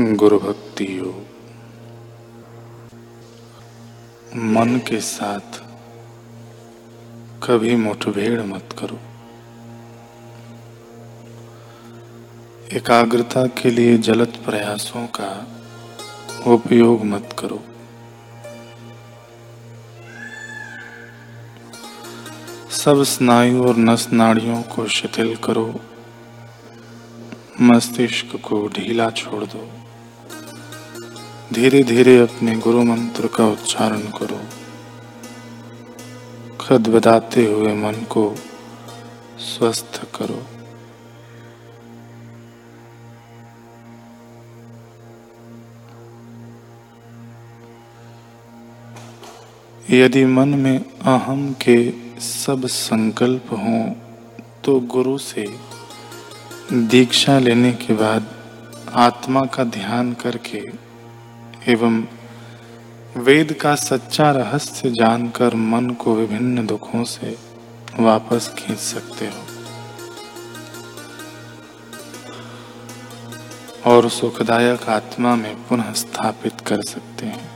गुरु भक्ति योग मन के साथ कभी मुठभेड़ मत करो। एकाग्रता के लिए जलत प्रयासों का उपयोग मत करो। सब स्नायु और नस नाड़ियों को शिथिल करो। मस्तिष्क को ढीला छोड़ दो। धीरे धीरे अपने गुरु मंत्र का उच्चारण करो। खद बताते हुए मन को स्वस्थ करो। यदि मन में अहम के सब संकल्प हों तो गुरु से दीक्षा लेने के बाद आत्मा का ध्यान करके एवं वेद का सच्चा रहस्य जानकर मन को विभिन्न दुखों से वापस खींच सकते हो। और सुखदायक आत्मा में पुनः स्थापित कर सकते हैं।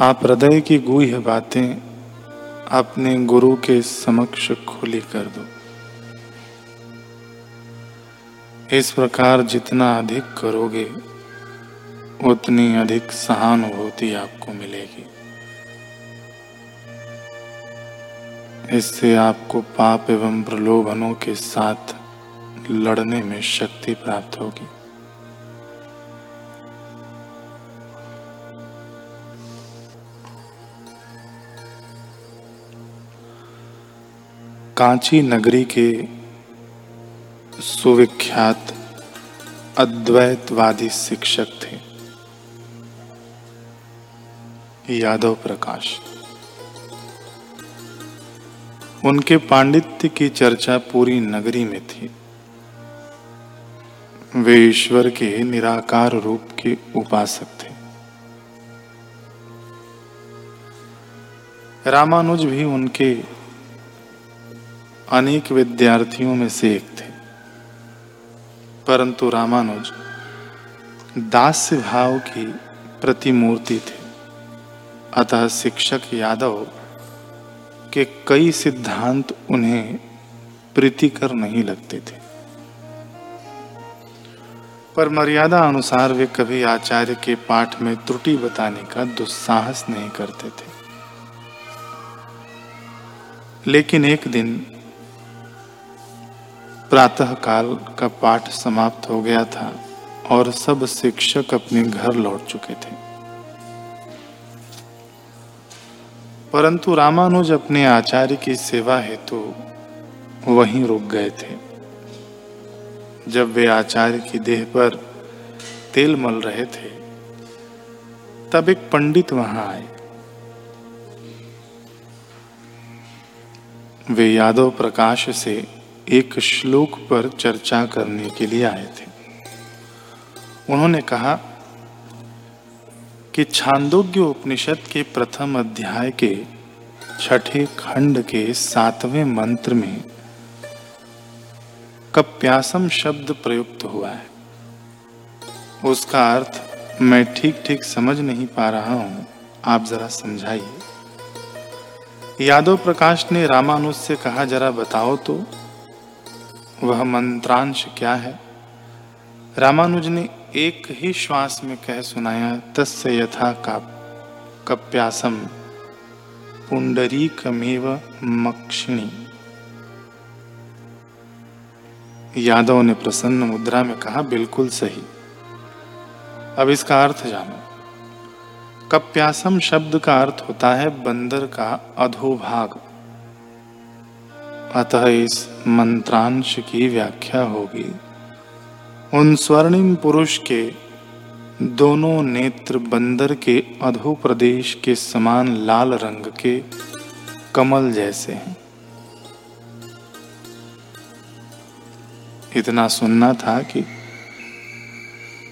आप हृदय की गुह बातें अपने गुरु के समक्ष खुली कर दो। इस प्रकार जितना अधिक करोगे, उतनी अधिक सहानुभूति आपको मिलेगी। इससे आपको पाप एवं प्रलोभनों के साथ लड़ने में शक्ति प्राप्त होगी। कांची नगरी के सुविख्यात, अद्वैतवादी शिक्षक थे। यादव प्रकाश। उनके पांडित्य की चर्चा पूरी नगरी में थी। वे ईश्वर के निराकार रूप के उपासक थे। रामानुज भी उनके अनेक विद्यार्थियों में से एक थे। परंतु रामानुज दास्य भाव की प्रतिमूर्ति थे। अतः शिक्षक यादव के कई सिद्धांत उन्हें प्रीतिकर नहीं लगते थे। पर मर्यादा अनुसार वे कभी आचार्य के पाठ में त्रुटि बताने का दुस्साहस नहीं करते थे। लेकिन एक दिन प्रातः काल का पाठ समाप्त हो गया था और सब शिक्षक अपने घर लौट चुके थे। परंतु रामानुज अपने आचार्य की सेवा हेतु तो वहीं रुक गए थे। जब वे आचार्य की देह पर तेल मल रहे थे, तब एक पंडित वहाँ आए। वे यादव प्रकाश से एक श्लोक पर चर्चा करने के लिए आए थे। उन्होंने कहा कि छांदोग्य उपनिषद के प्रथम अध्याय के छठे खंड के सातवें मंत्र में कप्यासम शब्द प्रयुक्त हुआ है। उसका अर्थ, मैं ठीक ठीक समझ नहीं पा रहा हूँ, आप जरा समझाइए। यादव प्रकाश ने रामानुज से कहा, जरा बताओ तो। वह मंत्रांश क्या है? रामानुज ने एक ही श्वास में कह सुनाया, तस्य यथा का कप्यासम पुंडरी कमेव मक्षिणी यादव ने प्रसन्न मुद्रा में कहा, बिल्कुल सही। अब इसका अर्थ जानो। कप्यासम शब्द का अर्थ होता है बंदर का अधोभाग। अतः इस मंत्रांश की व्याख्या होगी। उन स्वर्णिम पुरुष के दोनों नेत्र बंदर के अधो प्रदेश के समान लाल रंग के कमल जैसे हैं। इतना सुनना था कि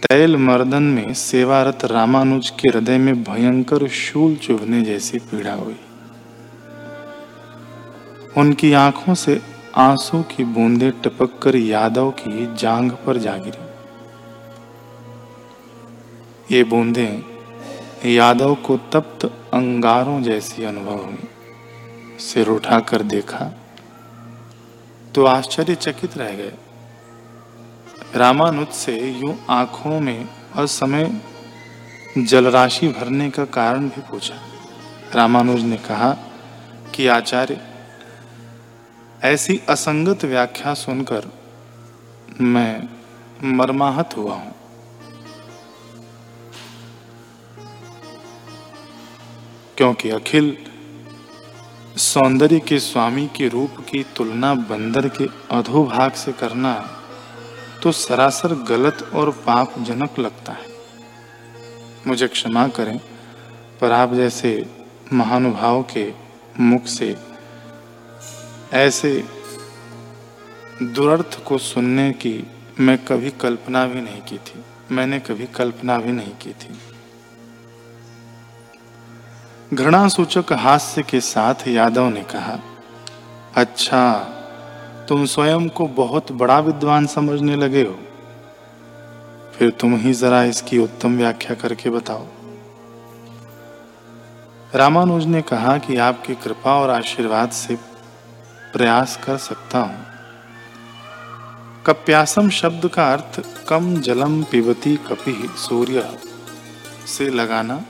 तैल मर्दन में सेवारत रामानुज के हृदय में भयंकर शूल चुभने जैसी पीड़ा हुई। उनकी आँखों से आँसू की बूंदें टपक कर यादव की जांग पर जा गिरी। ये बूंदें यादव को तप्त अंगारों जैसी अनुभव हुई। सिर उठाकर देखा तो आश्चर्यचकित रह गए। रामानुज से यूँ आँखों में असमय जलराशि भरने का कारण भी पूछा। रामानुज ने कहा कि आचार्य ऐसी असंगत व्याख्या सुनकर मैं मर्माहत हुआ हूँ। क्योंकि अखिल सौंदर्य के स्वामी के रूप की तुलना बंदर के अधोभाग से करना तो सरासर गलत और पापजनक लगता है। मुझे क्षमा करें, पर आप जैसे महानुभाव के मुख से ऐसे दुरर्थ को सुनने की मैं कभी कल्पना भी नहीं की थी। मैंने कभी कल्पना भी नहीं की थी। घृणा सूचक हास्य के साथ यादव ने कहा अच्छा तुम स्वयं को बहुत बड़ा विद्वान समझने लगे हो। फिर तुम ही जरा इसकी उत्तम व्याख्या करके बताओ। रामानुज ने कहा कि आपकी कृपा और आशीर्वाद से प्रयास कर सकता हूँ। कप्यासम शब्द का अर्थ, कम जलम पिबती कपि सूर्य से लगाना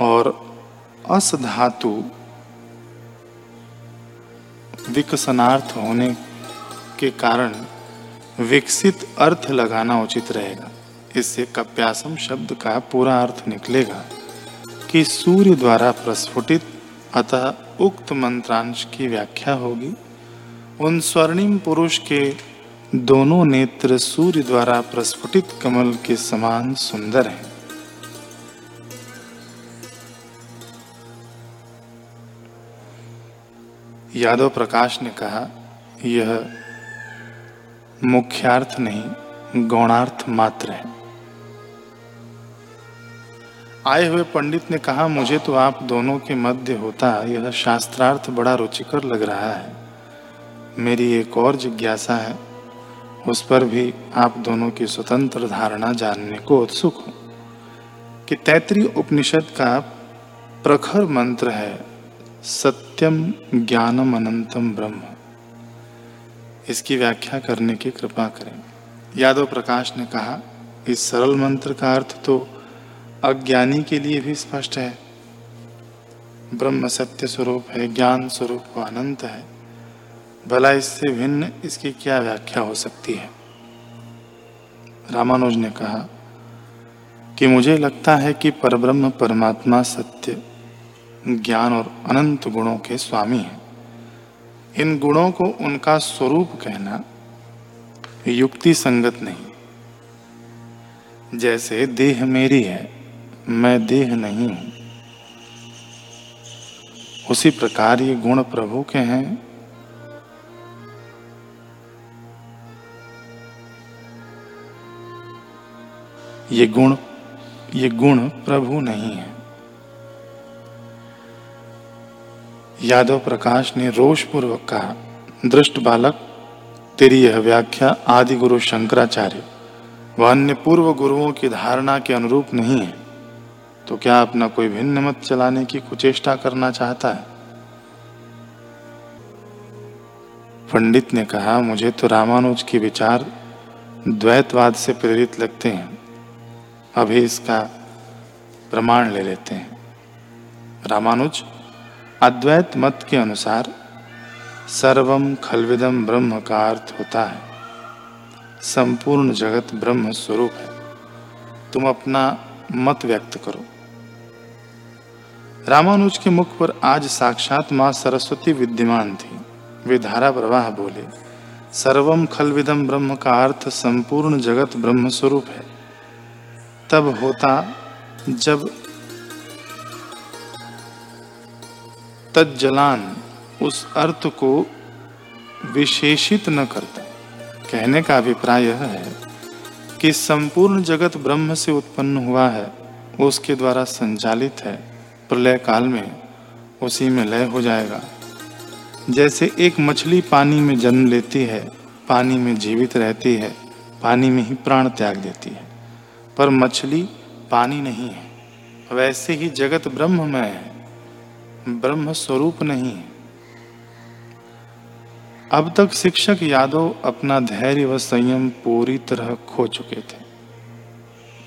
और अस धातु विकसनार्थ होने के कारण विकसित अर्थ लगाना उचित रहेगा। इससे कप्यासम शब्द का पूरा अर्थ निकलेगा कि सूर्य द्वारा प्रस्फुटित, अतः उक्त मंत्रांश की व्याख्या होगी। उन स्वर्णिम पुरुष के दोनों नेत्र सूर्य द्वारा प्रस्फुटित कमल के समान सुंदर हैं। यादव प्रकाश ने कहा, यह मुख्यार्थ नहीं, गौणार्थ मात्र है। आए हुए पंडित ने कहा, मुझे तो आप दोनों के मध्य होता, यह शास्त्रार्थ बड़ा रुचिकर लग रहा है। मेरी एक और जिज्ञासा है, उस पर भी आप दोनों की स्वतंत्र धारणा जानने को उत्सुक हूँ कि तैतृय उपनिषद का प्रखर मंत्र है, सत्यम ज्ञानम अनंतम ब्रह्म। इसकी व्याख्या करने की कृपा करें। यादव प्रकाश ने कहा, इस सरल मंत्र का अर्थ तो अज्ञानी के लिए भी स्पष्ट है। ब्रह्म सत्य स्वरूप है, ज्ञान स्वरूप अनंत है। भला इससे भिन्न इसकी क्या व्याख्या हो सकती है? रामानुज ने कहा, कि मुझे लगता है कि परब्रह्म परमात्मा सत्य, ज्ञान और अनंत गुणों के स्वामी हैं। इन गुणों को उनका स्वरूप कहना युक्ति संगत नहीं। जैसे देह मेरी है मैं देह नहीं हूँ। उसी प्रकार ये गुण प्रभु के हैं। ये गुण ये गुण प्रभु नहीं है। यादव प्रकाश ने रोष पूर्वक कहा, दृष्ट बालक, तेरी यह व्याख्या आदि गुरु शंकराचार्य व अन्य पूर्व गुरुओं की धारणा के अनुरूप नहीं है। तो क्या अपना कोई भिन्न मत चलाने की कुचेष्टा करना चाहता है? पंडित ने कहा, मुझे तो रामानुज के विचार द्वैतवाद से प्रेरित लगते हैं। अभी इसका प्रमाण ले लेते हैं। रामानुज, अद्वैत मत के अनुसार सर्वम खलविदम ब्रह्म का अर्थ होता है। संपूर्ण जगत ब्रह्म स्वरूप है। तुम अपना मत व्यक्त करो। रामानुज के मुख पर आज साक्षात माँ सरस्वती विद्यमान थी। वे धारा प्रवाह बोले सर्वम खलविदम ब्रह्म का अर्थ संपूर्ण जगत ब्रह्म स्वरूप है। तब होता जब तज्जलान उस अर्थ को विशेषित न करता। कहने का अभिप्राय यह है कि संपूर्ण जगत ब्रह्म से उत्पन्न हुआ है उसके द्वारा संचालित है। प्रलय काल में उसी में लय हो जाएगा। जैसे एक मछली पानी में जन्म लेती है, पानी में जीवित रहती है, पानी में ही प्राण त्याग देती है। पर मछली पानी नहीं है। वैसे ही जगत ब्रह्ममय है। ब्रह्म स्वरूप नहीं है। अब तक शिक्षक यादव अपना धैर्य व संयम पूरी तरह खो चुके थे।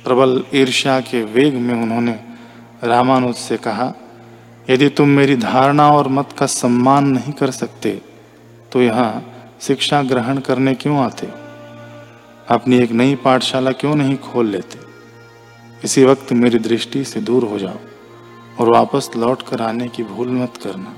प्रबल ईर्ष्या के वेग में उन्होंने रामानुज से कहा, यदि तुम मेरी धारणा और मत का सम्मान नहीं कर सकते तो यहाँ शिक्षा ग्रहण करने क्यों आते? अपनी एक नई पाठशाला क्यों नहीं खोल लेते? इसी वक्त मेरी दृष्टि से दूर हो जाओ और वापस लौट कर आने की भूल मत करना।